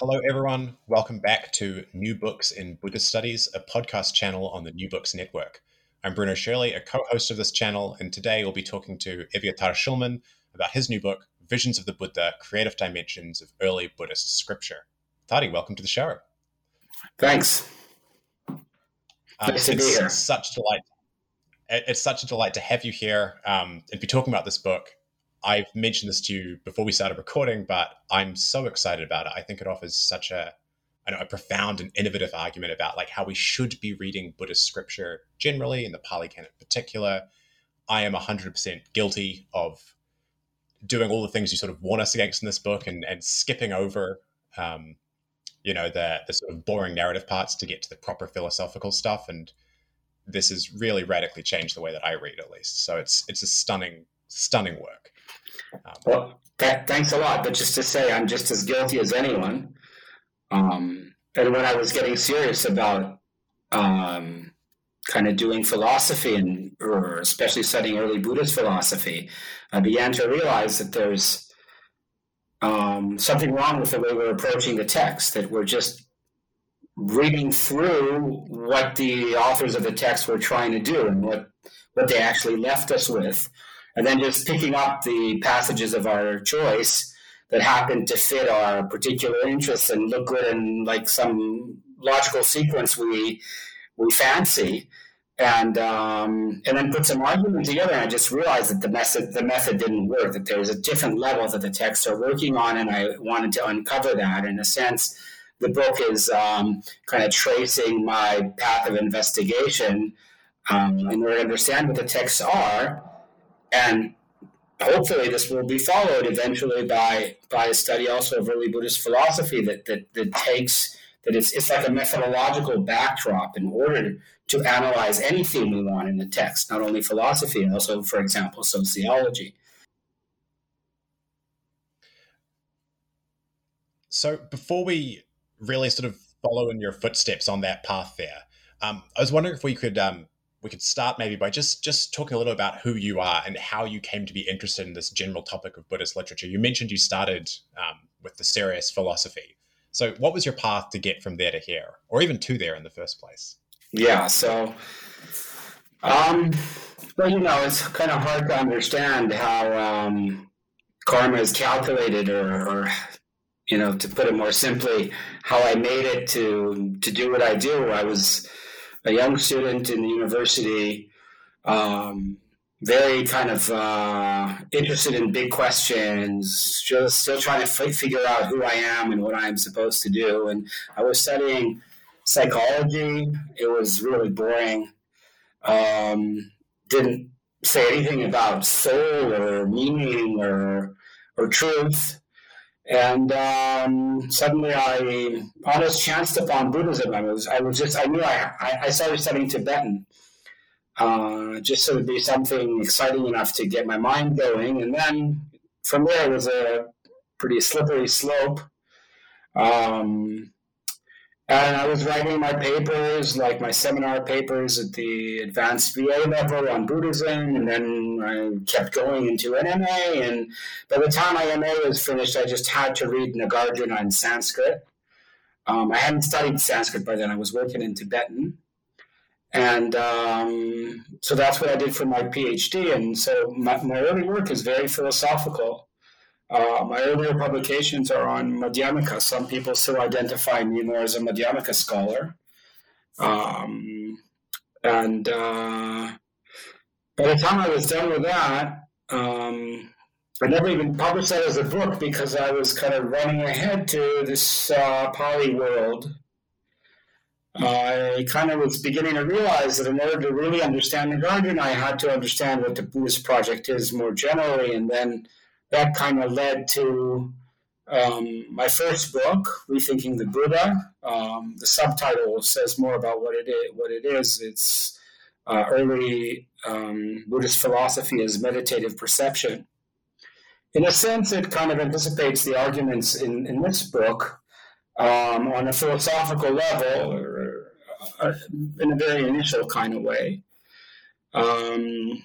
Hello, everyone. Welcome back to New Books in Buddhist Studies, a podcast channel on the New Books Network. I'm Bruno Shirley, a co host of this channel, and today we'll be talking to Evyatar Shulman about his new book, Visions of the Buddha Creative Dimensions of Early Buddhist Scripture. Tadi, welcome to the show. Thanks. Um, nice to be here. Such a delight. It's such a delight to have you here um, and be talking about this book. I've mentioned this to you before we started recording, but I'm so excited about it. I think it offers such a know, a profound and innovative argument about like how we should be reading Buddhist scripture generally, and the Pali Canon in particular. I am 100% guilty of doing all the things you sort of warn us against in this book and, and skipping over, um, you know, the, the sort of boring narrative parts to get to the proper philosophical stuff. And this has really radically changed the way that I read, at least. So it's it's a stunning, stunning work. Um, well, th- thanks a lot. But just to say, I'm just as guilty as anyone. Um, and when I was getting serious about um, kind of doing philosophy and or especially studying early Buddhist philosophy, I began to realize that there's um, something wrong with the way we're approaching the text. That we're just reading through what the authors of the text were trying to do and what what they actually left us with and then just picking up the passages of our choice that happen to fit our particular interests and look good in like some logical sequence we we fancy and um, and then put some argument together. And I just realized that the method the method didn't work. That there was a different level that the texts are working on, and I wanted to uncover that. In a sense, the book is um, kind of tracing my path of investigation um, in order to understand what the texts are, and hopefully this will be followed eventually by by a study also of early Buddhist philosophy that that, that takes that it's it's like a methodological backdrop in order to analyze anything we want in the text, not only philosophy, also, for example, sociology. So before we really sort of follow in your footsteps on that path there, um, I was wondering if we could um, we could start maybe by just just talking a little about who you are and how you came to be interested in this general topic of Buddhist literature. You mentioned you started um, with the serious philosophy. So, what was your path to get from there to here, or even to there in the first place? Yeah. So, um, well, you know, it's kind of hard to understand how um, karma is calculated, or, or you know, to put it more simply, how I made it to to do what I do. I was a young student in the university, um, very kind of uh, interested in big questions, just still trying to figure out who I am and what I'm supposed to do. And I was studying psychology. It was really boring. Um, didn't say anything about soul or meaning or or truth. And um, suddenly I almost chanced upon Buddhism. I was, I was just, I knew I, I started studying Tibetan uh, just so to be something exciting enough to get my mind going. And then from there, it was a pretty slippery slope. Um, and I was writing my papers, like my seminar papers at the advanced VA level on Buddhism, and then I kept going into an MA. And by the time my MA was finished, I just had to read Nagarjuna in Sanskrit. Um, I hadn't studied Sanskrit by then, I was working in Tibetan. And um, so that's what I did for my PhD. And so my, my early work is very philosophical. Uh, my earlier publications are on Madhyamaka. Some people still identify me more as a Madhyamaka scholar. Um, and uh, by the time I was done with that, um, I never even published that as a book because I was kind of running ahead to this uh, Pali world. I kind of was beginning to realize that in order to really understand the garden, I had to understand what the Buddhist project is more generally, and then that kind of led to Um, my first book, Rethinking the Buddha. Um, the subtitle says more about what it is. What it is. It's uh, early um, Buddhist philosophy as meditative perception. In a sense, it kind of anticipates the arguments in, in this book um, on a philosophical level, or, uh, in a very initial kind of way. Um,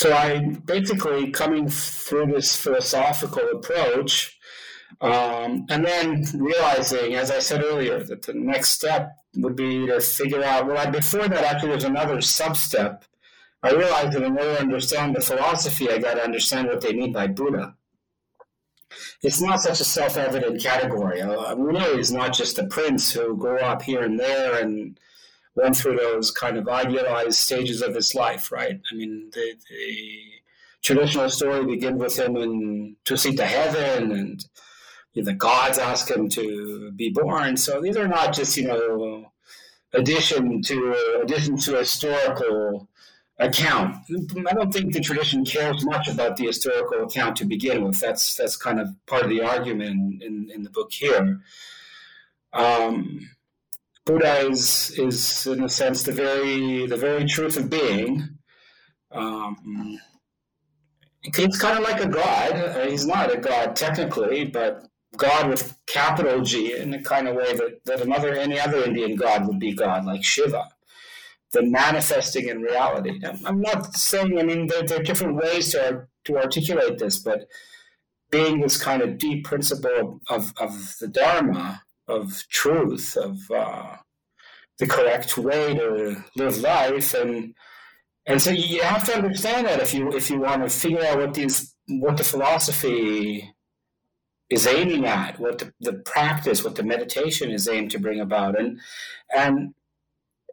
so I basically coming through this philosophical approach, um, and then realizing, as I said earlier, that the next step would be to figure out. Well, I, before that, actually, there's another sub step. I realized that in order to understand the philosophy, I got to understand what they mean by Buddha. It's not such a self-evident category. Uh, Buddha is not just a prince who grew up here and there and went through those kind of idealized stages of his life, right? I mean, the, the traditional story begins with him in Tushita heaven, and the gods ask him to be born. So these are not just you know addition to addition to historical account. I don't think the tradition cares much about the historical account to begin with. That's that's kind of part of the argument in, in the book here. Um, Buddha is is in a sense the very the very truth of being. Um, it's kind of like a god. He's not a god technically, but God with capital G in the kind of way that, that another any other Indian god would be God, like Shiva. The manifesting in reality. I'm not saying. I mean, there, there are different ways to to articulate this, but being this kind of deep principle of, of the Dharma, of truth, of uh, the correct way to live life, and and so you have to understand that if you if you want to figure out what these what the philosophy is aiming at, what the, the practice, what the meditation is aimed to bring about, and and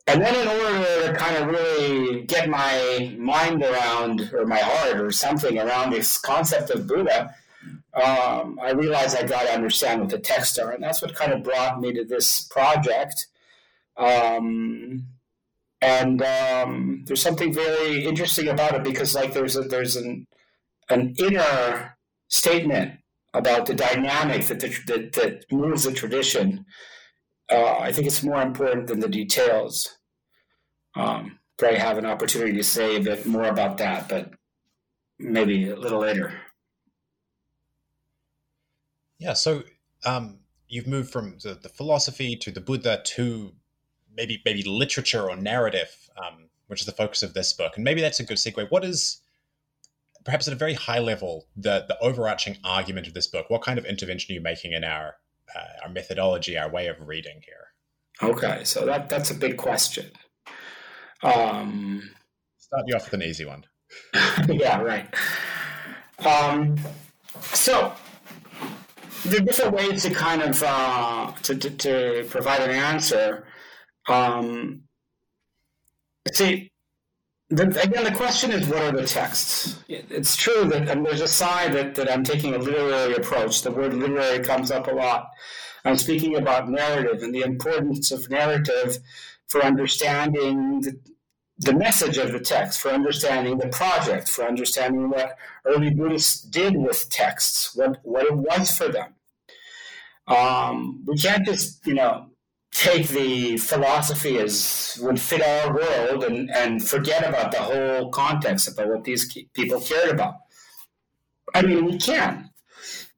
and then in order to kind of really get my mind around or my heart or something around this concept of Buddha, um, I realized I got to understand what the texts are, and that's what kind of brought me to this project. Um, and um, there's something very interesting about it because, like, there's a, there's an an inner statement about the dynamic that the, that, that moves the tradition. Uh, I think it's more important than the details. Um, probably have an opportunity to say a bit more about that, but maybe a little later. Yeah, so um, you've moved from the, the, philosophy to the Buddha to maybe maybe literature or narrative, um, which is the focus of this book, and maybe that's a good segue. What is perhaps at a very high level the the overarching argument of this book? What kind of intervention are you making in our uh, our methodology, our way of reading here? Okay, so that that's a big question. Um, Start you off with an easy one. yeah, right. Um, so there are different ways to kind of uh, to, to, to, provide an answer. Um, see, the, again, the question is, what are the texts? It's true that and there's a side that, that I'm taking a literary approach. The word literary comes up a lot. I'm speaking about narrative and the importance of narrative for understanding the, the message of the text, for understanding the project, for understanding what early Buddhists did with texts, what, what it was for them. Um, we can't just, you know, take the philosophy as would fit our world and, and forget about the whole context about what these people cared about. I mean, we can,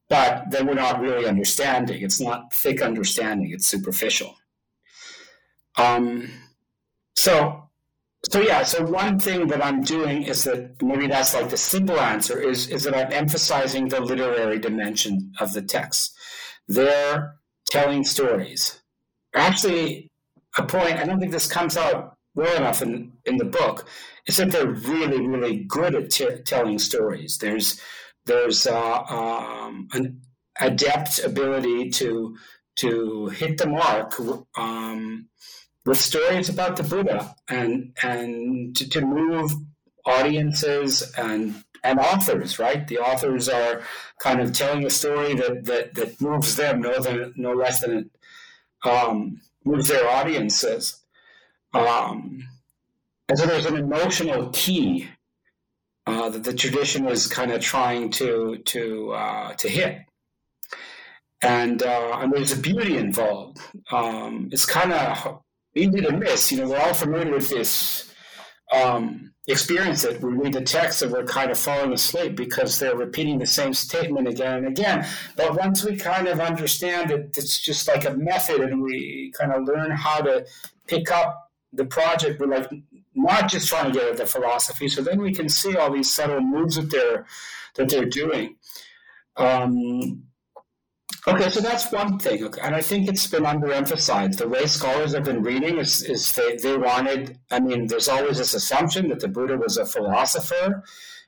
but then we're not really understanding. It's not thick understanding, it's superficial. Um, so, so yeah, so one thing that I'm doing is that maybe that's like the simple answer is, is that I'm emphasizing the literary dimension of the text. They're telling stories. Actually, a point, I don't think this comes out well enough in, in the book, is that they're really, really good at t- telling stories. There's, there's uh, um, an adept ability to, to hit the mark um, with stories about the Buddha and and to, to move audiences and and authors, right? The authors are kind of telling a story that that, that moves them no than no less than it um, moves their audiences. Um, and so there's an emotional key uh, that the tradition was kind of trying to to uh, to hit. and uh, and there's a beauty involved. Um, it's kind of easy to miss. You know, we're all familiar with this um, experience that we read the text and we're kind of falling asleep because they're repeating the same statement again and again. But once we kind of understand that it's just like a method and we kind of learn how to pick up the project, we're like not just trying to get at the philosophy. So then we can see all these subtle moves that they're that they're doing. Um, Okay, so that's one thing, okay. and I think it's been underemphasized. The way scholars have been reading is, is they, they wanted, I mean, there's always this assumption that the Buddha was a philosopher.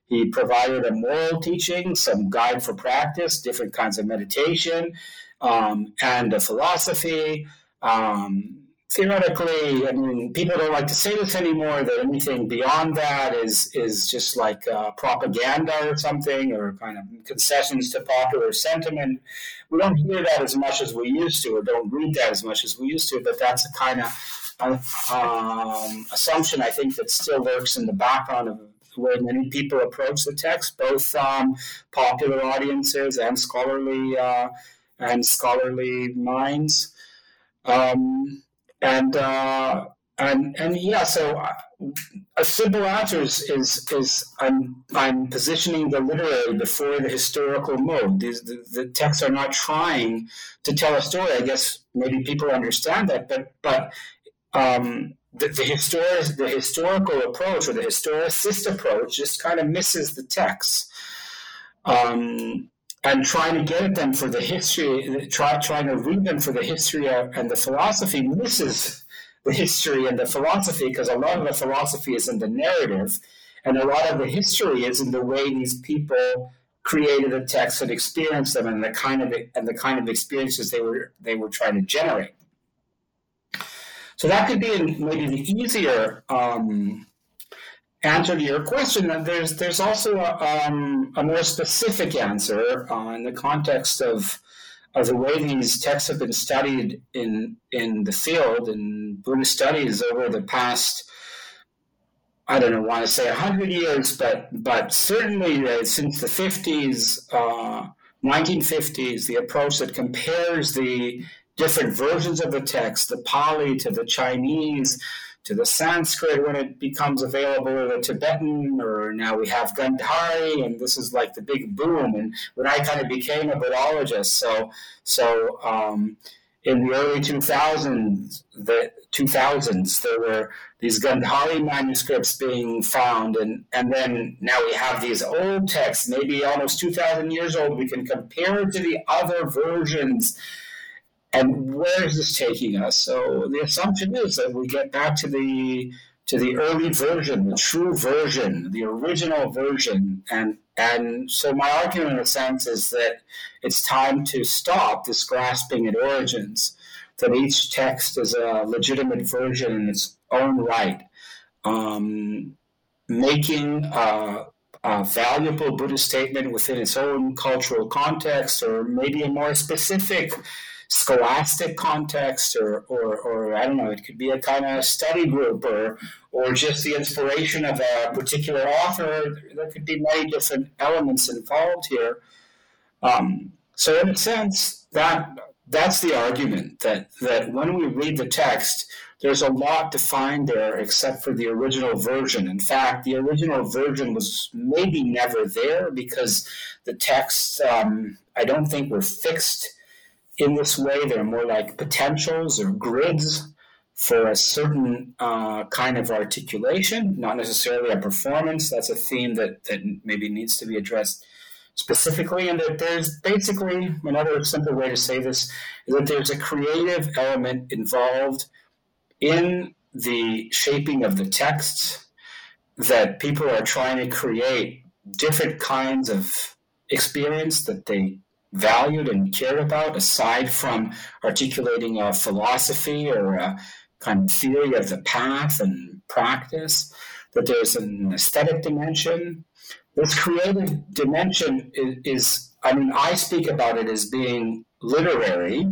He provided a moral teaching, some guide for practice, different kinds of meditation, um, and a philosophy. Um, theoretically, I mean, people don't like to say this anymore. That anything beyond that is is just like uh, propaganda or something, or kind of concessions to popular sentiment. We don't hear that as much as we used to, or don't read that as much as we used to. But that's a kind of uh, um, assumption I think that still lurks in the background of the way many people approach the text, both um, popular audiences and scholarly uh, and scholarly minds. Um, and uh, and and yeah, so uh, a simple answer is, is is I'm I'm positioning the literary before the historical mode. These, the, the texts are not trying to tell a story. I guess maybe people understand that, but but um, the, the, histori- the historical approach or the historicist approach just kind of misses the text. Um, and trying to get at them for the history, try, trying to read them for the history and the philosophy misses the history and the philosophy because a lot of the philosophy is in the narrative, and a lot of the history is in the way these people created the text and experienced them and the kind of and the kind of experiences they were they were trying to generate. So that could be maybe the easier um, answer to your question, there's there's also a, um, a more specific answer uh, in the context of of the way these texts have been studied in in the field in Buddhist studies over the past. I don't know, want to say hundred years, but but certainly uh, since the fifties, uh, 1950s, the approach that compares the different versions of the text, the Pali to the Chinese, to the Sanskrit when it becomes available, or the Tibetan, or now we have Gandhari, and this is like the big boom. And when I kind of became a Buddhologist, so so um, in the early 2000s, the 2000s, there were these Gandhari manuscripts being found, and and then now we have these old texts, maybe almost 2,000 years old. We can compare it to the other versions and where is this taking us? So the assumption is that we get back to the to the early version, the true version, the original version, and and so my argument in a sense is that it's time to stop this grasping at origins. That each text is a legitimate version in its own right, um, making a, a valuable Buddhist statement within its own cultural context, or maybe a more specific scholastic context or, or, or I don't know, it could be a kind of study group or, or just the inspiration of a particular author. There could be many different elements involved here. Um, so in a sense, that that's the argument that, that when we read the text, there's a lot to find there except for the original version. In fact, the original version was maybe never there because the texts, um, I don't think, were fixed in this way. They're more like potentials or grids for a certain uh, kind of articulation, not necessarily a performance. That's a theme that, that maybe needs to be addressed specifically. And that there's basically another simple way to say this is that there's a creative element involved in the shaping of the texts that people are trying to create different kinds of experience that they valued and cared about aside from articulating a philosophy or a kind of theory of the path and practice, that there's an aesthetic dimension. This creative dimension is, is I mean, I speak about it as being literary.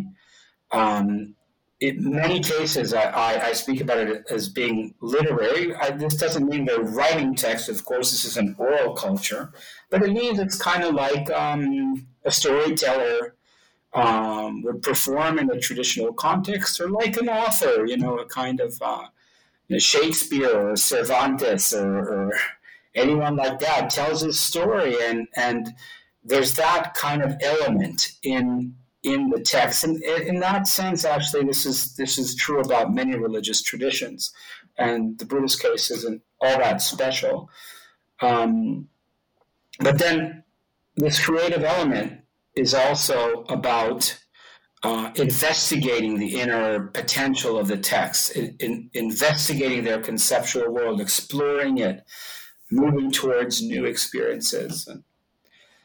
Um, in many cases, I, I, I, speak about it as being literary. I, this doesn't mean they're writing text. Of course, this is an oral culture, but it means it's kind of like um, a storyteller um, would perform in a traditional context, or like an author, you know, a kind of uh, Shakespeare or Cervantes or, or, anyone like that tells his story, and and there's that kind of element in in the text, and in that sense, actually, this is this is true about many religious traditions, and the Buddhist case isn't all that special. Um, but then this creative element is also about uh, investigating the inner potential of the text, in, in, investigating their conceptual world, exploring it, moving towards new experiences. And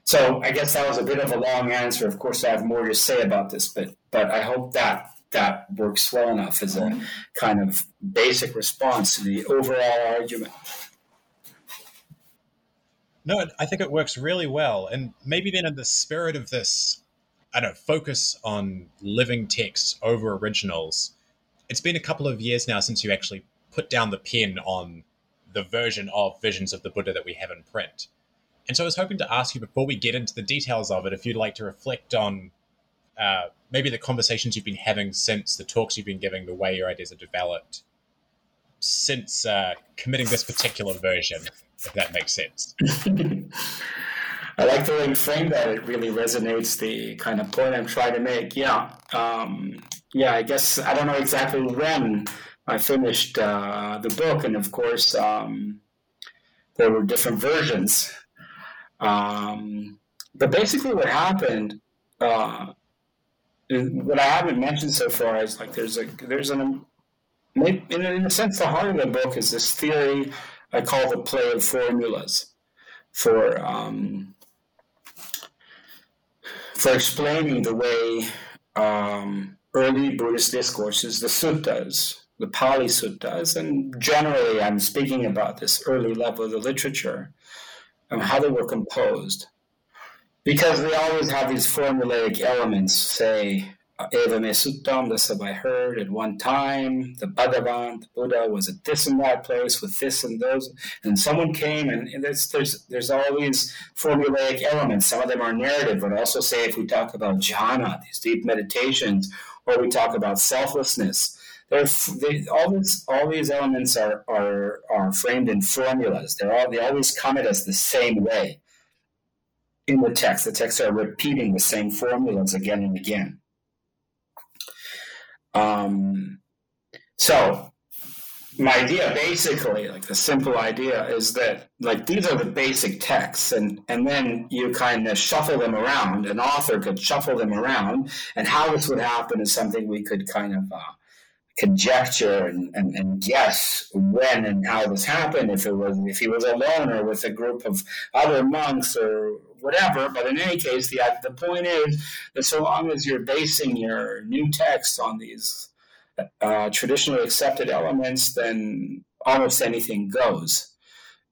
so I guess that was a bit of a long answer. Of course, I have more to say about this, but but I hope that that works well enough as a kind of basic response to the overall argument. No, I think it works really well. And maybe then, in the spirit of this, I don't know, focus on living texts over originals, it's been a couple of years now since you actually put down the pen on the version of Visions of the Buddha that we have in print. And so I was hoping to ask you before we get into the details of it, if you'd like to reflect on uh, maybe the conversations you've been having since the talks you've been giving, the way your ideas are developed since uh, committing this particular version if that makes sense. I like the way you frame that. It really resonates the kind of point I'm trying to make. Yeah. Um, yeah, I guess I don't know exactly when I finished uh, the book. And of course, um, there were different versions. Um, but basically, what happened, uh, what I haven't mentioned so far is like there's a, there's an, in, in a sense, the heart of the book is this theory I call the play of formulas for um, for explaining the way um, early Buddhist discourses, the suttas, the Pali suttas, and generally I'm speaking about this early level of the literature and how they were composed. Because they always have these formulaic elements, say, Evam Me Sutam, this have I heard at one time. The Bhagavan, the Buddha, was at this and that place with this and those. And someone came, and, and there's, there's, there's all these formulaic elements. Some of them are narrative, but also say if we talk about jhana, these deep meditations, or we talk about selflessness, they, all these all these elements are, are are framed in formulas. They're all they always come at us the same way in the text. The texts are repeating the same formulas again and again. Um, so my idea basically like the simple idea is that like these are the basic texts and and then you kind of shuffle them around. An author could shuffle them around and how this would happen is something we could kind of uh, conjecture and, and, and, guess when and how this happened if it was if he was alone or with a group of other monks or whatever. But in any case, the the point is that so long as you're basing your new text on these uh, traditionally accepted elements, then almost anything goes.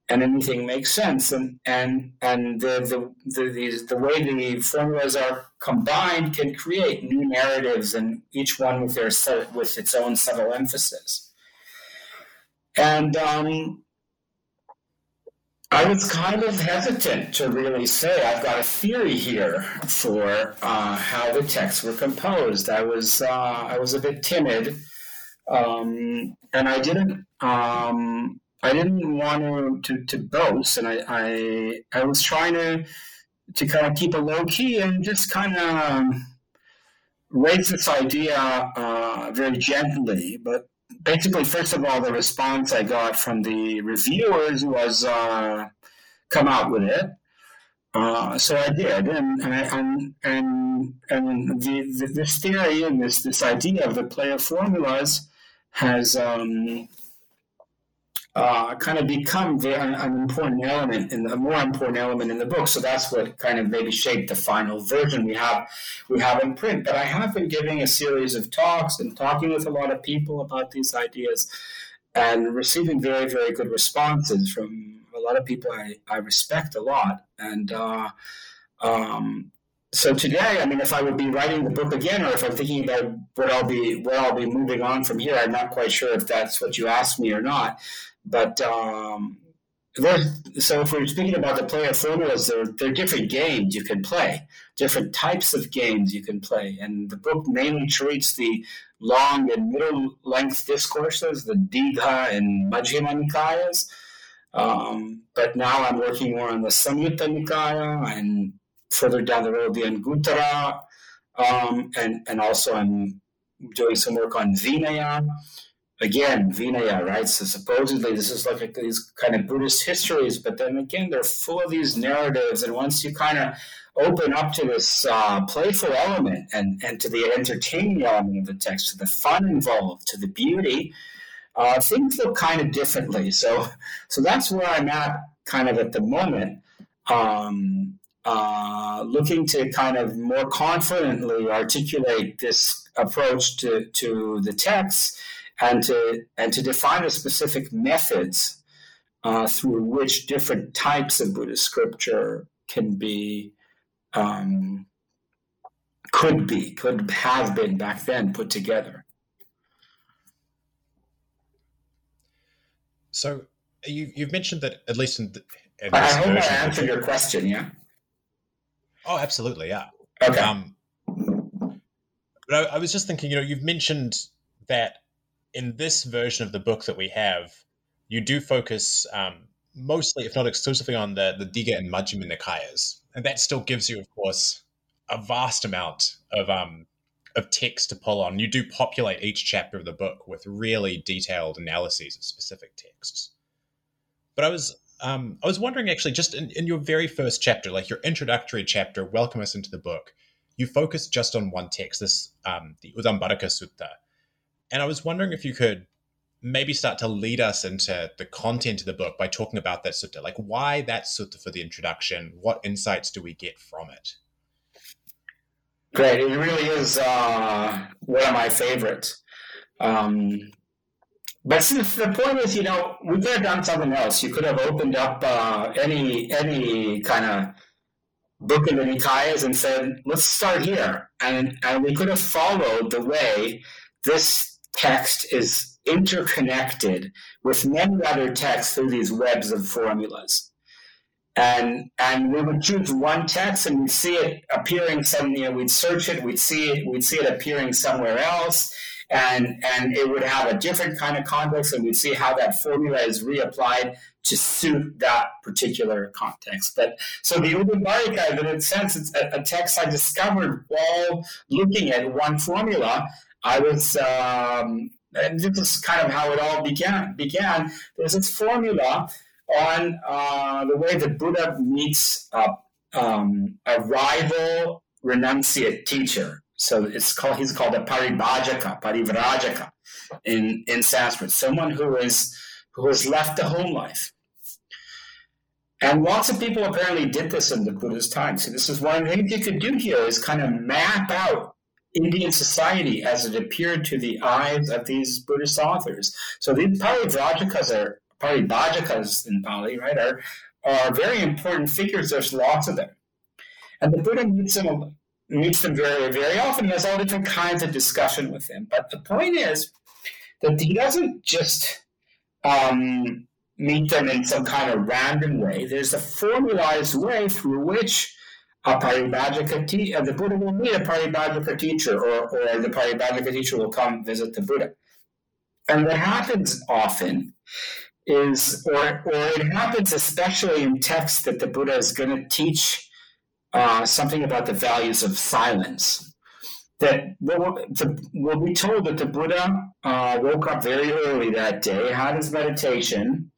And anything makes sense, and and and the the the, these, the way the formulas are combined can create new narratives, and each one with their with its own subtle emphasis. And um, I was kind of hesitant to really say I've got a theory here for uh, how the texts were composed. I was uh, I was a bit timid, um, and I didn't um, I didn't want to, to, to boast, and I, I, I was trying to to kind of keep a low key and just kind of raise this idea uh, very gently, but basically, first of all, the response I got from the reviewers was uh, come out with it. Uh, so I did, and and and and the, the, this theory and this this idea of the play of formulas has um, uh, kind of become an, an, important element a more important element in the book. So that's what kind of maybe shaped the final version we have we have in print. But I have been giving a series of talks and talking with a lot of people about these ideas and receiving very very good responses from a lot of people I, I respect a lot. And uh, um, so today, I mean, if I would be writing the book again, or if I'm thinking about what I'll be where I'll be moving on from here, I'm not quite sure if that's what you asked me or not. But um, so if we're speaking about the play of formulas, there, are different games you can play, different types of games you can play. And the book mainly treats the long and middle length discourses, the Digha and Majjhima Nikayas. Um, but now I'm working more on the Samyutta Nikaya and further down the road the Anguttara. Um, and, and also I'm doing some work on Vinaya again, Vinaya, right? So supposedly this is like these kind of Buddhist histories, but then again, they're full of these narratives. And once you kind of open up to this uh, playful element and, and to the entertaining element of the text, to the fun involved, to the beauty, uh, things look kind of differently. So, so that's where I'm at kind of at the moment. Um, uh, looking to kind of more confidently articulate this approach to, to the text and to and to define the specific methods uh, through which different types of Buddhist scripture can be um, could be could have been back then put together. So you you've mentioned that at least in, the, in I hope I answered your question. Yeah. Oh, absolutely. Yeah. Okay. Um, but I, I was just thinking, you know, you've mentioned that in this version of the book that we have, you do focus um, mostly, if not exclusively, on the the Digha and Majjhima Nikayas, and that still gives you, of course, a vast amount of um, of text to pull on. You do populate each chapter of the book with really detailed analyses of specific texts. But I was um, I was wondering actually, just in, in your very first chapter, like your introductory chapter, welcome us into the book, you focus just on one text, this um, the Udumbarika Sutta, and I was wondering if you could maybe start to lead us into the content of the book by talking about that sutta. Like, why that sutta for the introduction? What insights do we get from it? Great. It really is uh, one of my favorites. Um, but since the point is, you know, we could have done something else. You could have opened up uh, any any kind of book in the Nikayas and said, "Let's start here," and and we could have followed the way this text is interconnected with many other texts through these webs of formulas. And and we would choose one text and we'd see it appearing somewhere, we'd search it, we'd see it, we'd see it appearing somewhere else, and and it would have a different kind of context, and we'd see how that formula is reapplied to suit that particular context. But so the Udumbarika, in a sense, it's a, a text I discovered while looking at one formula I was, um, and this is kind of how it all began. Began there's this formula on uh, the way that Buddha meets a, um, a rival renunciate teacher. So it's called he's called a paribhajaka, parivrajaka in in Sanskrit. Someone who is who has left the home life. And lots of people apparently did this in the Buddha's time. So this is one things you could do here is kind of map out Indian society as it appeared to the eyes of these Buddhist authors. So these Parivrajaka's are Paribhajakas in Pali, right, are, are very important figures. There's lots of them. And the Buddha meets them meets them very, very often. He has all different kinds of discussion with them. But the point is that he doesn't just um, meet them in some kind of random way. There's a formalized way through which a Paribhajaka te- uh, the Buddha will meet a Paribhajaka teacher, or, or the Paribhajaka teacher will come visit the Buddha. And what happens often is, or, or it happens especially in texts that the Buddha is going to teach uh, something about the values of silence. That we'll, the, we'll be told that the Buddha uh, woke up very early that day, had his meditation,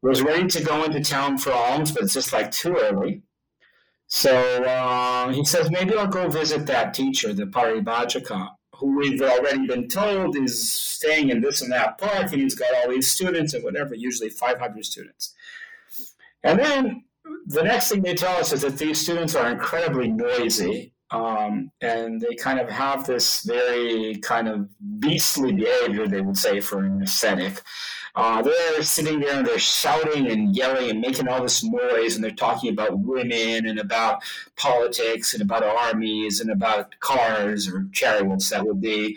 was ready to go into town for alms, but it's just like too early so uh, he says, maybe I'll go visit that teacher, the Paribhajaka, who we've already been told is staying in this and that park, and he's got all these students and whatever, usually 500 students. And then the next thing they tell us is that these students are incredibly noisy. Um, and they kind of have this very kind of beastly behavior, they would say, for an ascetic. Uh, they're sitting there and they're shouting and yelling and making all this noise, and they're talking about women and about politics and about armies and about cars or chariots, that would be,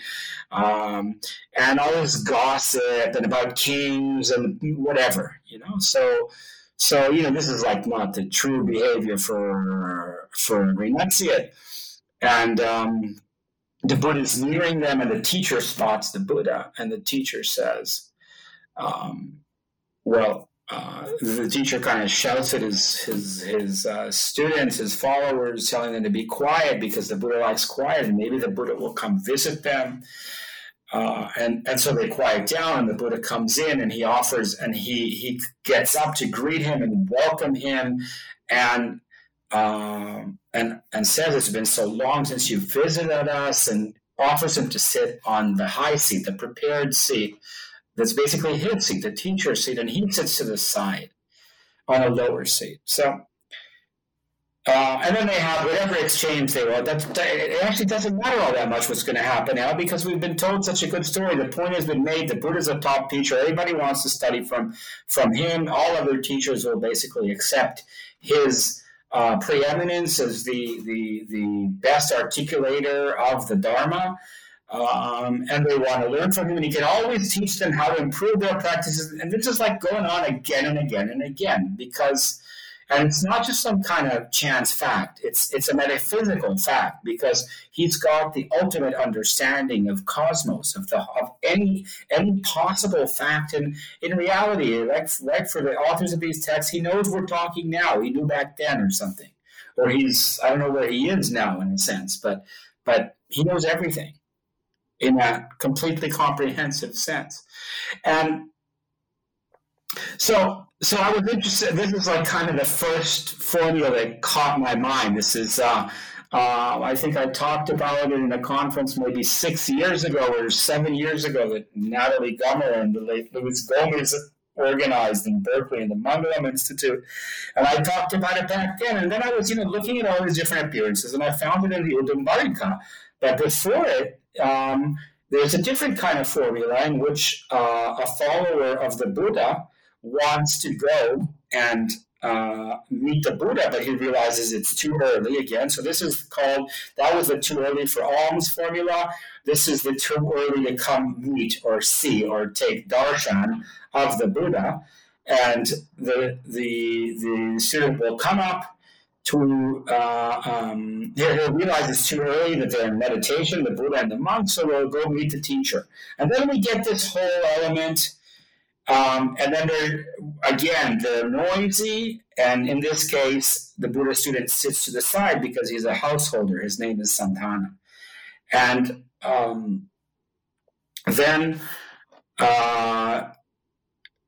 um, and all this gossip and about kings and whatever, you know. So, So you know, this is like not the true behavior for for a renunciate, and um, the Buddha is nearing them, and the teacher spots the Buddha, and the teacher says, um, "Well." Uh, the teacher kind of shouts at his his his uh, students, his followers, telling them to be quiet because the Buddha likes quiet, and maybe the Buddha will come visit them. Uh, and and so they quiet down, and the Buddha comes in, and he offers, and he he gets up to greet him and welcome him, and um, and and says it's been so long since you visited us, and offers him to sit on the high seat, the prepared seat that's basically his seat, the teacher's seat, and he sits to the side on a lower seat. So, uh, and then they have whatever exchange they want. That, it actually doesn't matter all that much what's going to happen now because we've been told such a good story. The point has been made. The Buddha's a top teacher. Everybody wants to study from from him. All other teachers will basically accept his uh, preeminence as the, the the best articulator of the Dharma um, and they want to learn from him, and he can always teach them how to improve their practices. And this is like going on again and again and again because, and it's not just some kind of chance fact. It's it's a metaphysical fact because he's got the ultimate understanding of cosmos of the of any any possible fact. And in reality, like like for the authors of these texts, he knows we're talking now. He knew back then or something, or he's I don't know where he is now in a sense, but but he knows everything in a completely comprehensive sense. And so, so I was interested. This is like kind of the first formula that caught my mind. This is, uh, uh, I think I talked about it in a conference maybe six years ago or seven years ago that Natalie Gummer and the late Luis Gomez organized in Berkeley in the Mangalam Institute. And I talked about it back then. And then I was, you know, looking at all these different appearances and I found it in the Udumbarika. But before it, um, there's a different kind of formula in which uh, a follower of the Buddha wants to go and uh, meet the Buddha, but he realizes it's too early again. So this is called, that was the too early for alms formula. This is the too early to come meet or see or take darshan of the Buddha. And the, the, the student will come up to uh, um, he'll realize it's too early that they're in meditation, the Buddha and the monk, so they'll go meet the teacher. And then we get this whole element, um, and then they're, again, they're noisy, and in this case, the Buddha student sits to the side because he's a householder. His name is Sandhana. And um, then uh,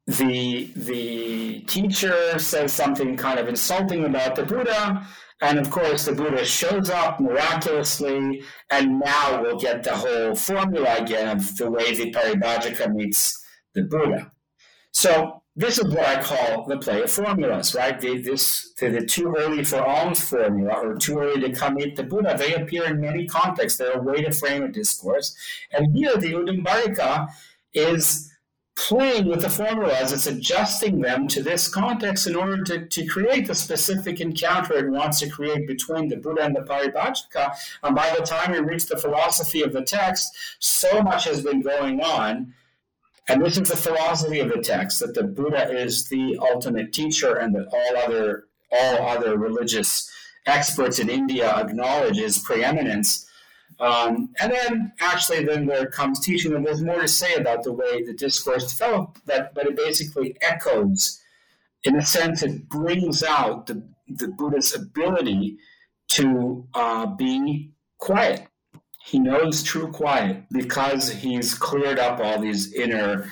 the the teacher says something kind of insulting about the Buddha, and of course the Buddha shows up miraculously, and now we'll get the whole formula again of the way the Paribhajika meets the Buddha. So this is what I call the play of formulas, right? This the, the too early for alms formula or too early to come meet the Buddha. They appear in many contexts. They're a way to frame a discourse, and here the Udumbarika is playing with the formulas, it's adjusting them to this context in order to, to create the specific encounter it wants to create between the Buddha and the Paribhajika. And by the time we reach the philosophy of the text, so much has been going on. And this is the philosophy of the text that the Buddha is the ultimate teacher and that all other all other religious experts in India acknowledge his preeminence. Um, and then actually then there comes teaching, and there's more to say about the way the discourse developed, but, but it basically echoes. In a sense, it brings out the, the Buddha's ability to uh, be quiet. He knows true quiet because he's cleared up all these inner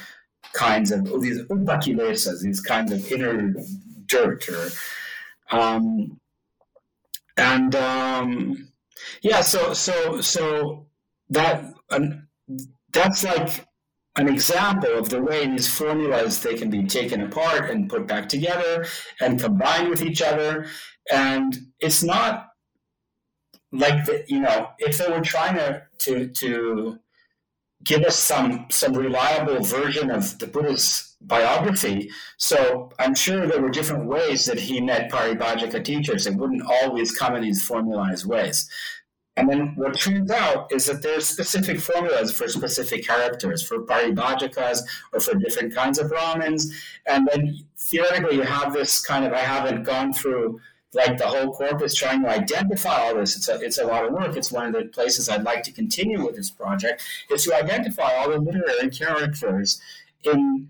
kinds of these upakilesas, these kinds of inner dirt, or um, and um, yeah, so so so that um, that's like an example of the way these formulas they can be taken apart and put back together and combined with each other, and it's not like the, you know if they were trying to to to give us some some reliable version of the Buddha's biography. So I'm sure there were different ways that he met Paribhajika teachers. It wouldn't always come in these formalized ways. And then what turns out is that there's specific formulas for specific characters, for paribhajakas or for different kinds of Brahmins. And then theoretically, you have this kind of, I haven't gone through like the whole corpus trying to identify all this. It's a, it's a lot of work. It's one of the places I'd like to continue with this project, is to identify all the literary characters in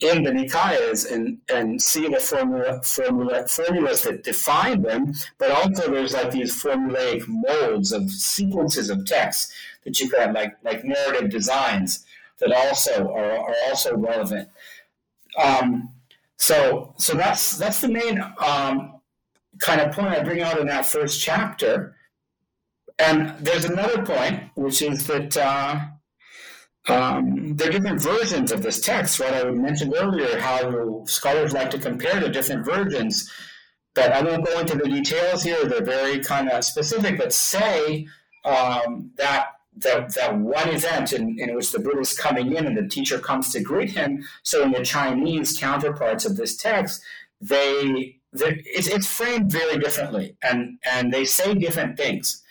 in the Nikayas and, and see the formula, formula, formulas that define them, but also there's like these formulaic molds of sequences of text that you can like like narrative designs that also are, are also relevant. Um, so so that's that's the main um, kind of point I bring out in that first chapter. And there's another point, which is that uh, um, there are different versions of this text. What I mentioned earlier, how scholars like to compare the different versions. But I won't go into the details here. They're very kind of specific. But say um, that that, that one event in, in which the Buddha is coming in and the teacher comes to greet him. So in the Chinese counterparts of this text, they it's, it's framed very differently, and and they say different things.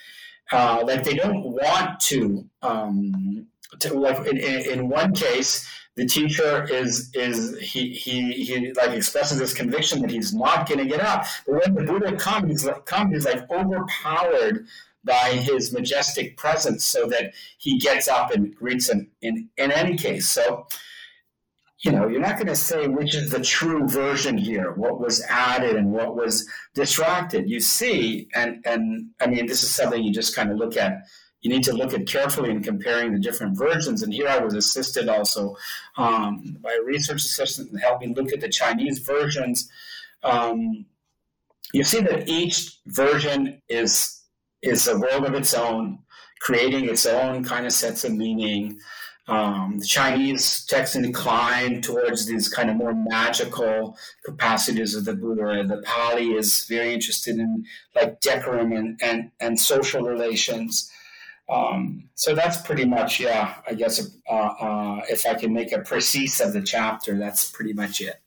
Uh, like they don't want to um, to, like in, in one case, the teacher is is he he he like expresses this conviction that he's not going to get up. But when the Buddha comes, he's like, comes, he's like overpowered by his majestic presence, so that he gets up and greets him. In in any case, so you know, you're not going to say which is the true version here, what was added and what was distracted. You see, and and I mean, this is something you just kind of look at you need to look at carefully in comparing the different versions. And here I was assisted also um, by a research assistant and helped me look at the Chinese versions. Um, you see that each version is is a world of its own, creating its own kind of sets of meaning. Um, the Chinese text incline towards these kind of more magical capacities of the Buddha. The Pali is very interested in like decorum and, and, and social relations. Um, so that's pretty much, yeah, I guess uh, uh, if I can make a precise of the chapter, that's pretty much it.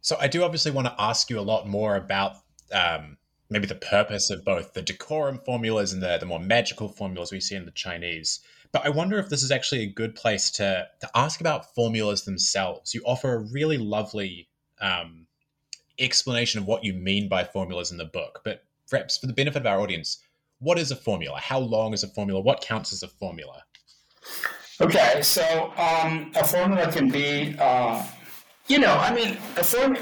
So I do obviously want to ask you a lot more about um, maybe the purpose of both the decorum formulas and the, the more magical formulas we see in the Chinese. But I wonder if this is actually a good place to, to ask about formulas themselves. You offer a really lovely um, explanation of what you mean by formulas in the book. But perhaps for the benefit of our audience, what is a formula? How long is a formula? What counts as a formula? Okay, so um, a formula can be, uh, you know, I mean, a form.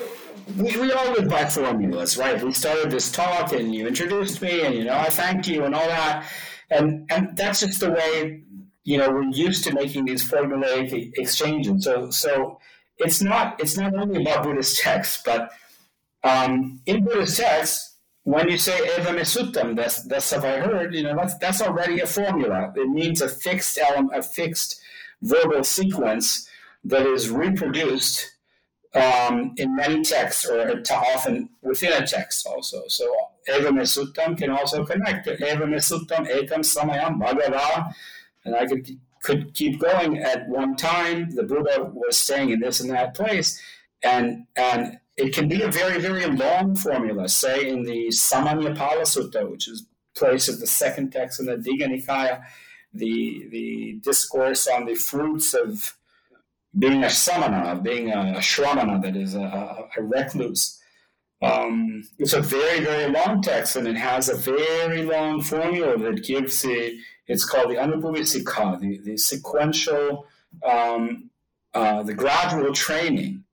We, we all live by formulas, right? We started this talk, and you introduced me, and you know, I thanked you, and all that, and and that's just the way you know we're used to making these formulaic exchanges. So so it's not it's not only about Buddhist texts, but um, in Buddhist texts, when you say evam me sutam, that's that's have I heard, you know, that's that's already a formula. It means a fixed element, a fixed verbal sequence that is reproduced um, in many texts or often within a text also. So evam sutam can also connect to evam me sutam ekam samayam bhagava, and I could could keep going at one time. The Buddha was staying in this and that place, and and it can be a very, very long formula, say in the Samannaphala Sutta, which is place of the second text in the Digha Nikaya, the, the discourse on the fruits of being a samana, being a, shramana, that is a, a recluse. Um, it's a very, very long text, and it has a very long formula that gives the, it's called the Anupubbasikkha, the, the sequential, um, uh, the gradual training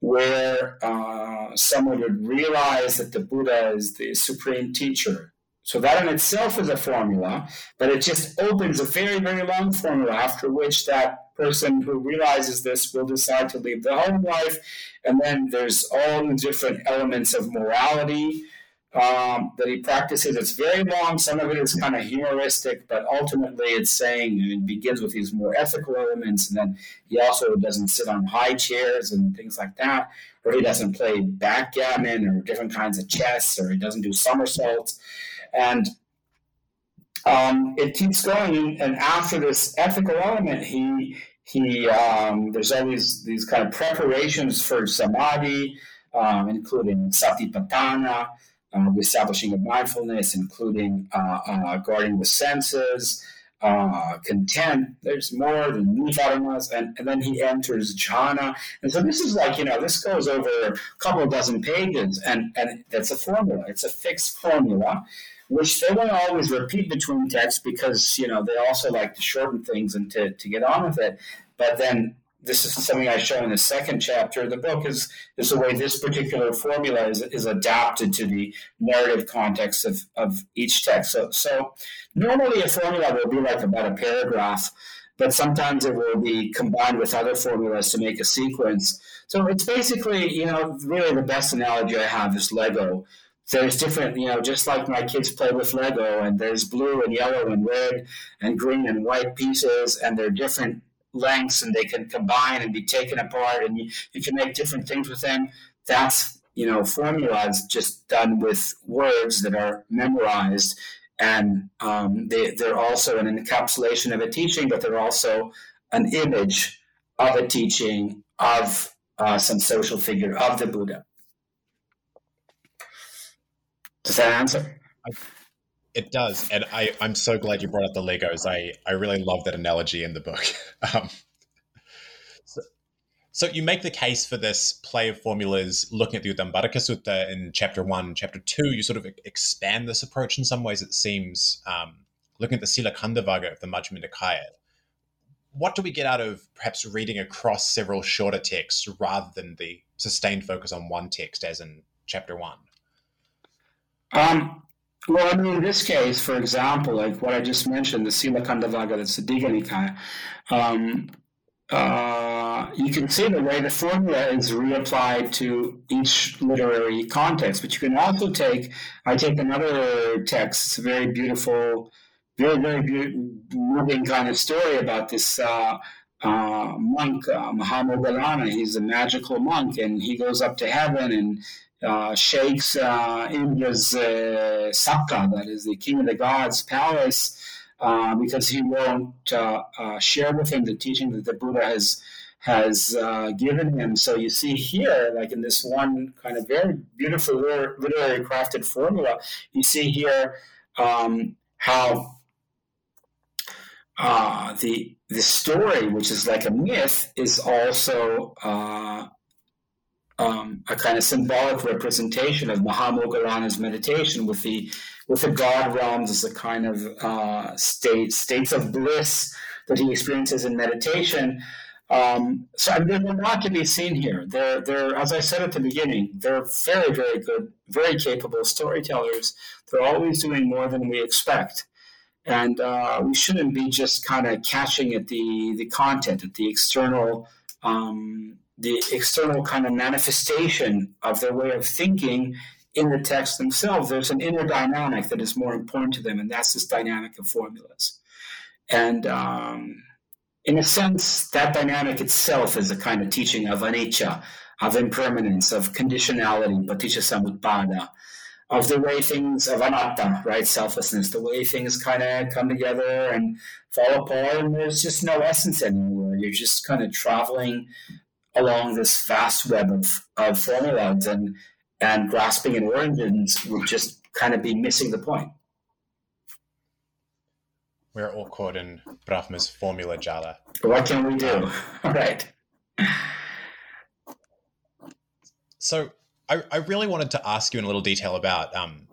where uh, someone would realize that the Buddha is the supreme teacher. So that in itself is a formula, but it just opens a very, very long formula after which that person who realizes this will decide to leave the home life. And then there's all the different elements of morality um, that he practices. It's very long. Some of it is kind of humoristic, but ultimately it's saying it begins with these more ethical elements, and then he also doesn't sit on high chairs and things like that, or he doesn't play backgammon or different kinds of chess, or he doesn't do somersaults, and um, it keeps going. And after this ethical element, he he um, there's always these kind of preparations for samadhi, um, including satipatthana the establishing of mindfulness, including uh, uh, guarding the senses, uh, content. There's more than nirvana, and, and then he enters jhana. And so this is like, you know, this goes over a couple dozen pages, and, and that's a formula. It's a fixed formula, which they won't always repeat between texts because, you know, they also like to shorten things and to, to get on with it. But then this is something I show in the second chapter of the book is, is the way this particular formula is, is adapted to the narrative context of, of each text. So, so normally a formula will be like about a paragraph, but sometimes it will be combined with other formulas to make a sequence. So it's basically, you know, really the best analogy I have is Lego. There's different, you know, just like my kids play with Lego, and there's blue and yellow and red and green and white pieces, and they're different lengths and they can combine and be taken apart and you, you can make different things with them. That's, you know, formulas just done with words that are memorized. And um, they, they're also an encapsulation of a teaching, but they're also an image of a teaching of uh, some social figure of the Buddha. Does that answer? It does, and I, I'm so glad you brought up the Legos. I, I really love that analogy in the book. Um, so, so, you make the case for this play of formulas, looking at the Udumbarika Sutta in chapter one, chapter two. You sort of expand this approach in some ways. It seems um, looking at the Sila Khandhavagga of the Majjhima Nikaya. What do we get out of perhaps reading across several shorter texts rather than the sustained focus on one text, as in chapter one? Um, well, I mean, in this case, for example, like what I just mentioned, the Sila Khandhavagga, that's the Digha Nikaya, um, uh, you can see the way the formula is reapplied to each literary context. But you can also take, I take another text, it's a very beautiful, very, very moving kind of story about this uh, uh, monk, uh, Mahamoggallana. He's a magical monk and he goes up to heaven and uh, shakes uh, Indra's uh, Sakka, that is the king of the gods' palace, uh, because he won't uh, uh, share with him the teaching that the Buddha has has uh, given him. So you see here, like in this one kind of very beautiful literary crafted formula, you see here um, how the the story, which is like a myth, is also um, a kind of symbolic representation of Mahamoggallana's meditation with the with the God realms as a kind of uh, state states of bliss that he experiences in meditation. Um, so I mean, there's a lot to be seen here. They're, they're, as I said at the beginning, they're very, very good, very capable storytellers. They're always doing more than we expect. And uh, we shouldn't be just kind of catching at the, the content, at the external um, the external kind of manifestation of their way of thinking in the text themselves. There's an inner dynamic that is more important to them, and that's this dynamic of formulas. And um, in a sense, that dynamic itself is a kind of teaching of anicca, of impermanence, of conditionality, paticca samuppada, of the way things of anatta, right, selflessness, the way things kind of come together and fall apart, and there's just no essence anymore. You're just kind of traveling along this vast web of, of formulas and and grasping in origins would just kind of be missing the point. We're all caught in Brahma's formula jala. What can we do? All right. So I, I really wanted to ask you in a little detail about um,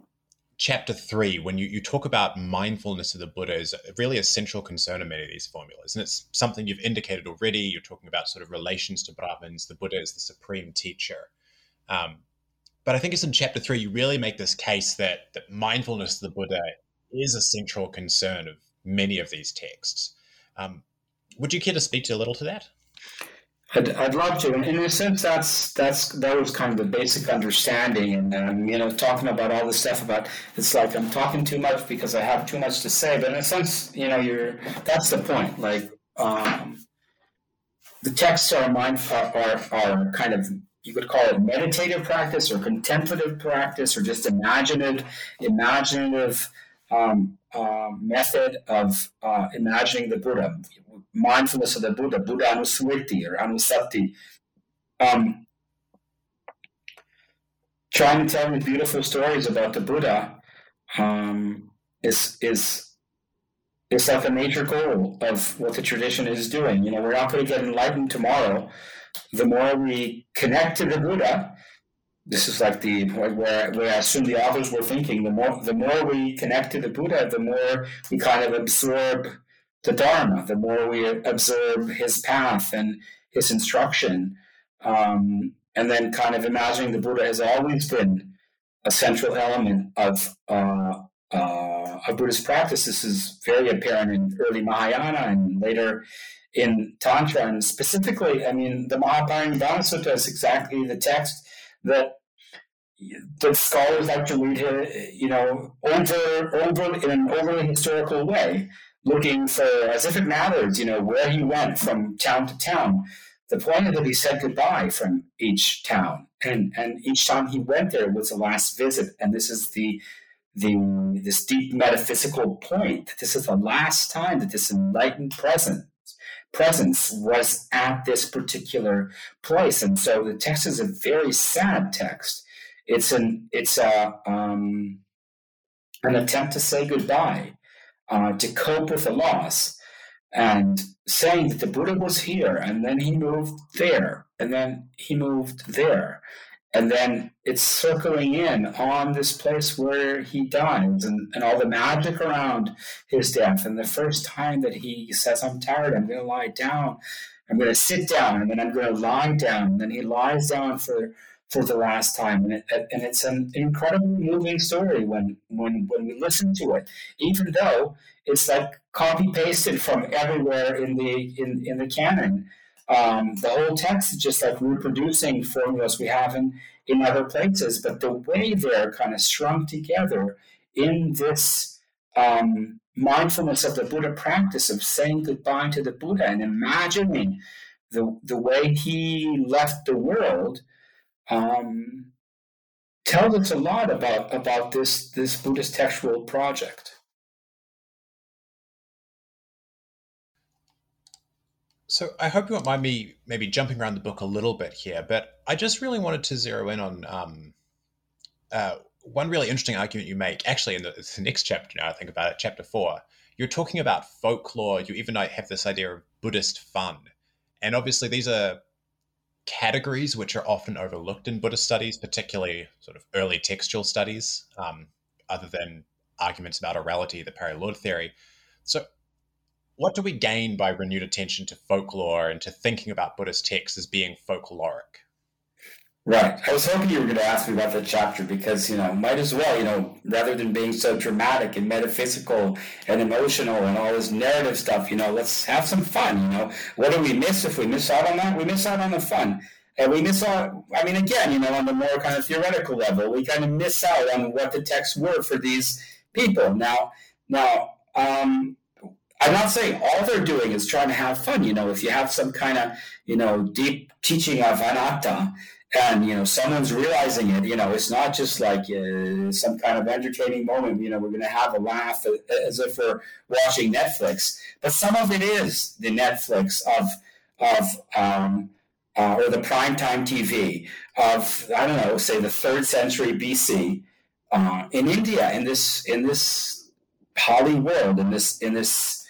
chapter three, when you, you talk about mindfulness of the Buddha is really a central concern in many of these formulas. And it's something you've indicated already. You're talking about sort of relations to Brahmins. The Buddha is the supreme teacher. Um, but I think it's in chapter three, you really make this case that, that mindfulness of the Buddha is a central concern of many of these texts. Um, would you care to speak to a little to that? I'd, I'd love to, and in a sense, that's that's that was kind of the basic understanding, and um, you know, talking about all this stuff about it's like I'm talking too much because I have too much to say, but in a sense, you know, you're that's the point. Like um, the texts are mind are, are, are kind of you could call it meditative practice or contemplative practice or just imaginative imaginative um, uh, method of uh, imagining the Buddha mindfulness of the Buddha, Buddha Anusmriti or Anusati. Um, trying to tell me beautiful stories about the Buddha um, is is is like a major goal of what the tradition is doing. You know, we're not going to get enlightened tomorrow. The more we connect to the Buddha, this is like the where, where I assume the authors were thinking. The more the more we connect to the Buddha, the more we kind of absorb the Dharma. The more we absorb his path and his instruction, um, and then kind of imagining the Buddha has always been a central element of uh, uh, Buddhist practice. This is very apparent in early Mahayana and later in Tantra. And specifically, I mean, the Mahaparinirvana Sutta is exactly the text that the scholars like to read here, you know, over, over in an overly historical way, looking for as if it matters, you know, where he went from town to town. The point is that he said goodbye from each town, and and each time he went there was the last visit, and this is the the this deep metaphysical point. This is the last time that this enlightened presence presence was at this particular place, and so the text is a very sad text. It's an it's a um, an attempt to say goodbye, uh, to cope with the loss, and saying that the Buddha was here, and then he moved there, and then he moved there, and then it's circling in on this place where he dies and, and all the magic around his death. And the first time that he says i'm tired i'm going to lie down. I'm going to sit down and then i'm going to lie down. And then he lies down for for the last time. And, it, and it's an incredibly moving story when when when we listen to it. Even though it's like copy pasted from everywhere in the in, in the canon um, the whole text is just like reproducing formulas we have in, in other places, but the way they're kind of strung together in this um, mindfulness of the Buddha practice of saying goodbye to the Buddha and imagining the, the way he left the world um, tells us a lot about, about this, this Buddhist textual project. So I hope you won't mind me maybe jumping around the book a little bit here, but I just really wanted to zero in on um, uh, one really interesting argument you make. Actually, in the, the, next chapter, now I think about it, chapter four, you're talking about folklore. You even have this idea of Buddhist fun, and obviously these are categories which are often overlooked in Buddhist studies, particularly sort of early textual studies, um, other than arguments about orality, the Parry-Lord theory. So what do we gain by renewed attention to folklore and to thinking about Buddhist texts as being folkloric? Right. I was hoping you were going to ask me about that chapter because, you know, might as well, you know, rather than being so dramatic and metaphysical and emotional and all this narrative stuff, you know, let's have some fun, you know. What do we miss if we miss out on that? We miss out on the fun. And we miss out, I mean, again, you know, on the more kind of theoretical level, we kind of miss out on what the texts were for these people. Now, now, um, I'm not saying all they're doing is trying to have fun. You know, if you have some kind of, you know, deep teaching of anatta and, you know, someone's realizing it, you know, it's not just like uh, some kind of entertaining moment, you know, we're going to have a laugh as if we're watching Netflix. But some of it is the Netflix of, of, um, uh, or the primetime TV of, I don't know, say the third century BC uh, in India, in this, in this Pali world, in this, in this,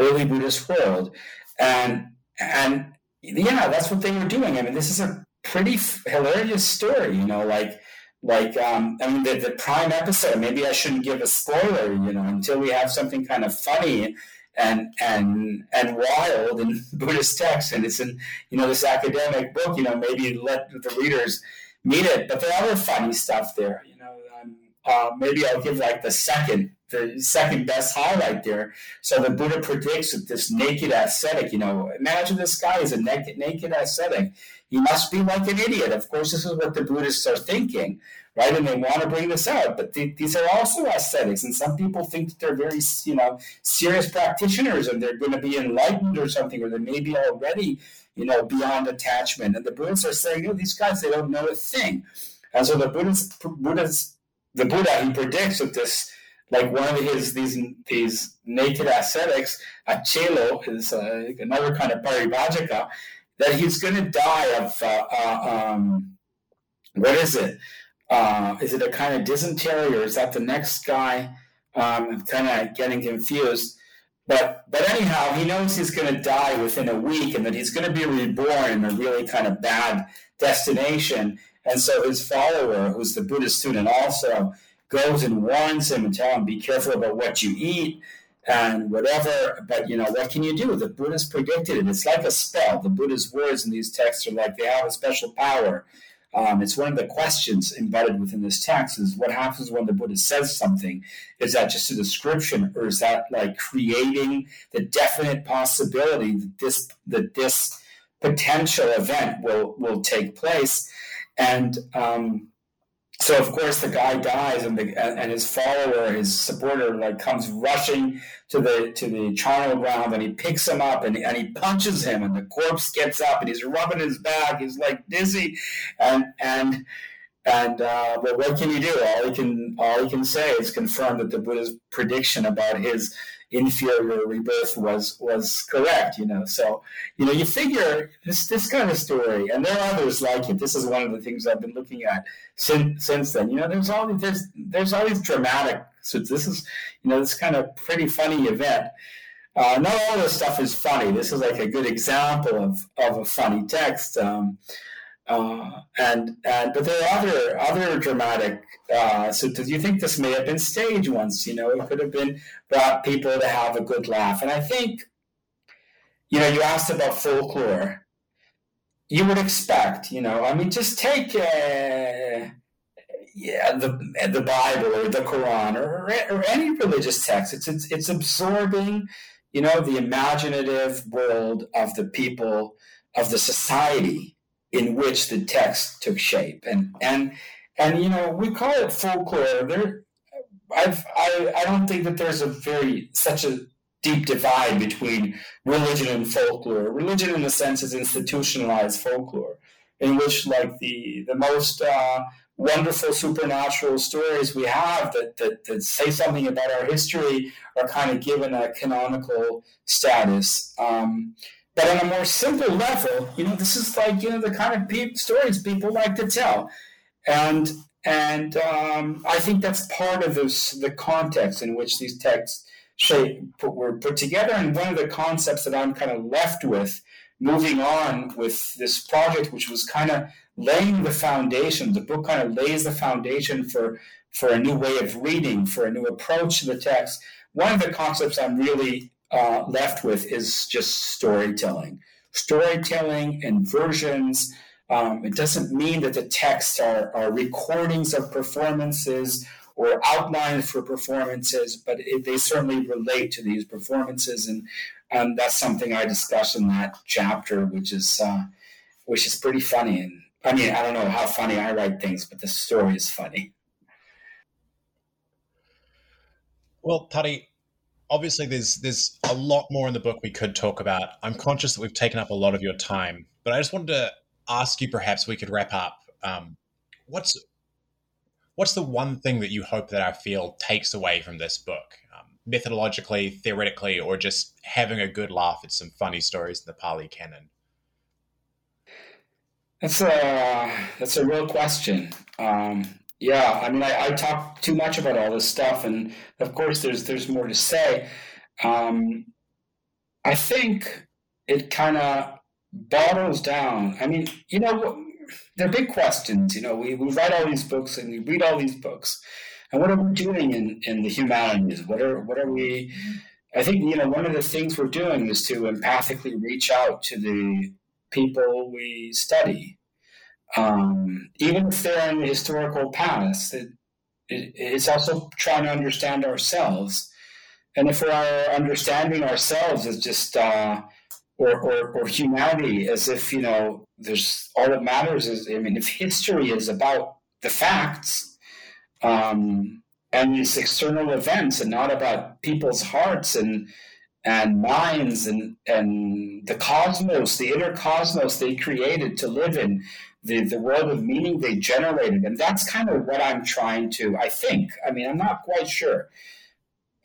early Buddhist world. And and yeah, that's what they were doing. I mean, this is a pretty hilarious story, you know, like like um, I mean the, the prime episode. Maybe I shouldn't give a spoiler, you know, until we have something kind of funny and and and wild in Buddhist texts, and it's in you know this academic book. You know, maybe let the readers meet it. But there are other funny stuff there. You know, um, uh, maybe I'll give like the second the second best highlight there. So the Buddha predicts that this naked ascetic, you know, imagine this guy is a naked, naked ascetic. He must be like an idiot. Of course, this is what the Buddhists are thinking, right? And they want to bring this out. But th- these are also ascetics. And some people think that they're very, you know, serious practitioners and they're going to be enlightened or something, or they may be already, you know, beyond attachment. And the Buddhists are saying, oh, these guys, they don't know a thing. And so the Buddhists the Buddha, he predicts that this like one of his these these naked ascetics, Achelo is uh, another kind of parivajaka, that he's going to die of uh, uh, um, what is it? Uh, is it a kind of dysentery or is that the next guy? Um, I'm kind of getting confused. But but anyhow, he knows he's going to die within a week and that he's going to be reborn in a really kind of bad destination. And so his follower, who's the Buddhist student, also goes and warns him and tell him, be careful about what you eat and whatever. But you know, what can you do? The Buddha's predicted it. It's like a spell. The Buddha's words in these texts are like they have a special power. Um, it's one of the questions embedded within this text is what happens when the Buddha says something? Is that just a description, or is that like creating the definite possibility that this that this potential event will will take place? And um, so of course the guy dies and the and his follower his supporter like comes rushing to the to the charnel ground and he picks him up and, and he punches him and the corpse gets up and he's rubbing his back he's like dizzy and and and uh, but what can you do? All he can all he can say is confirm that the buddha's prediction about his inferior rebirth was was correct you know? So you know you figure this this kind of story and there are others like it. This is one of the things i've been looking at since since then. You know there's all there's there's always dramatic so this is you know this kind of pretty funny event. Uh, not all this stuff is funny. This is like a good example of of a funny text. Um, uh, and and but there are other other dramatic. Uh, so do you think this may have been staged once? You know, it could have been brought people to have a good laugh. And I think, you know, you asked about folklore. You would expect, you know, I mean, just take. Uh, yeah, the the Bible or the Quran or, or any religious text. It's, it's it's absorbing, you know, the imaginative world of the people of the society in which the text took shape. And and and you know, we call it folklore. There I've I, I don't think that there's a very such a deep divide between religion and folklore. Religion in a sense is institutionalized folklore, in which like the the most uh, wonderful supernatural stories we have that, that, that say something about our history are kind of given a canonical status. Um, but on a more simple level, you know, this is like you know the kind of pe- stories people like to tell, and and um, I think that's part of this the context in which these texts shape were put together. And one of the concepts that I'm kind of left with, moving on with this project, which was kind of laying the foundation. The book kind of lays the foundation for for a new way of reading, for a new approach to the text. One of the concepts I'm really uh, left with is just storytelling. Storytelling and versions. Um, it doesn't mean that the texts are, are recordings of performances or outlines for performances, but it, they certainly relate to these performances, and that's something I discuss in that chapter, which is uh, which is pretty funny. And I mean, I don't know how funny I write things, but the story is funny. Well, Tari, obviously there's there's a lot more in the book we could talk about. I'm conscious that we've taken up a lot of your time, but I just wanted to ask you perhaps we could wrap up. Um, what's what's the one thing that you hope that our field takes away from this book, um, methodologically, theoretically, or just having a good laugh at some funny stories in the Pali canon? That's a that's a real question. Um, yeah, I mean, I, I, talk too much about all this stuff, and of course, there's there's more to say. Um, I think it kind of bottles down. I mean, you know, they're big questions. You know, we, we write all these books and we read all these books, and what are we doing in, in the humanities? What are what are we? I think you know one of the things we're doing is to empathically reach out to the people we study um, even if they're in historical past, it, it, it's also trying to understand ourselves. And if we're understanding ourselves as just, uh, or, or, or humanity as if, you know, there's all that matters is, I mean, if history is about the facts um, and these external events and not about people's hearts and, and minds and, and the cosmos, the inner cosmos they created to live in, the, the world of meaning they generated. And that's kind of what I'm trying to, I think, I mean, I'm not quite sure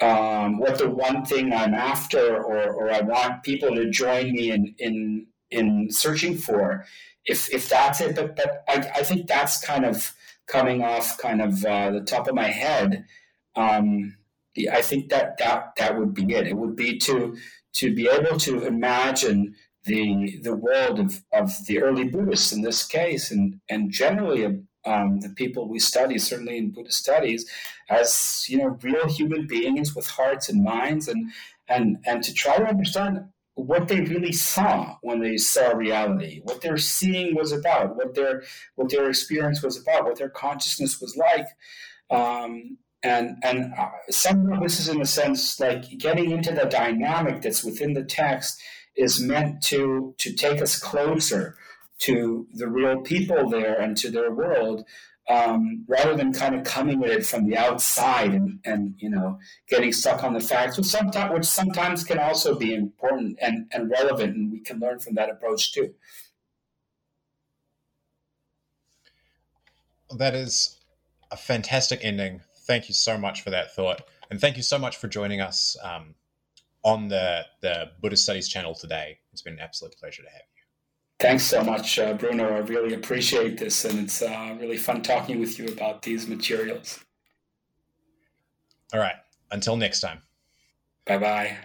um, what the one thing I'm after or, or I want people to join me in, in, in searching for, if, if that's it. But, but I, I think that's kind of coming off kind of uh, the top of my head. Um, I think that, that that would be it. It would be to to be able to imagine the the world of, of the early Buddhists in this case, and and generally um, the people we study, certainly in Buddhist studies, as you know, real human beings with hearts and minds, and and and to try to understand what they really saw when they saw reality, what their seeing was about, what their what their experience was about, what their consciousness was like. Um, and and uh, some of this is in a sense like getting into the dynamic that's within the text is meant to to take us closer to the real people there and to their world um, rather than kind of coming at it from the outside and, and you know getting stuck on the facts, which sometimes which sometimes can also be important and, and relevant, and we can learn from that approach too. That is a fantastic ending. Thank you so much for that thought, and thank you so much for joining us um, on the the Buddhist Studies channel today. It's been an absolute pleasure to have you. Thanks so much, uh, Bruno. I really appreciate this, and it's uh, really fun talking with you about these materials. All right. Until next time. Bye bye.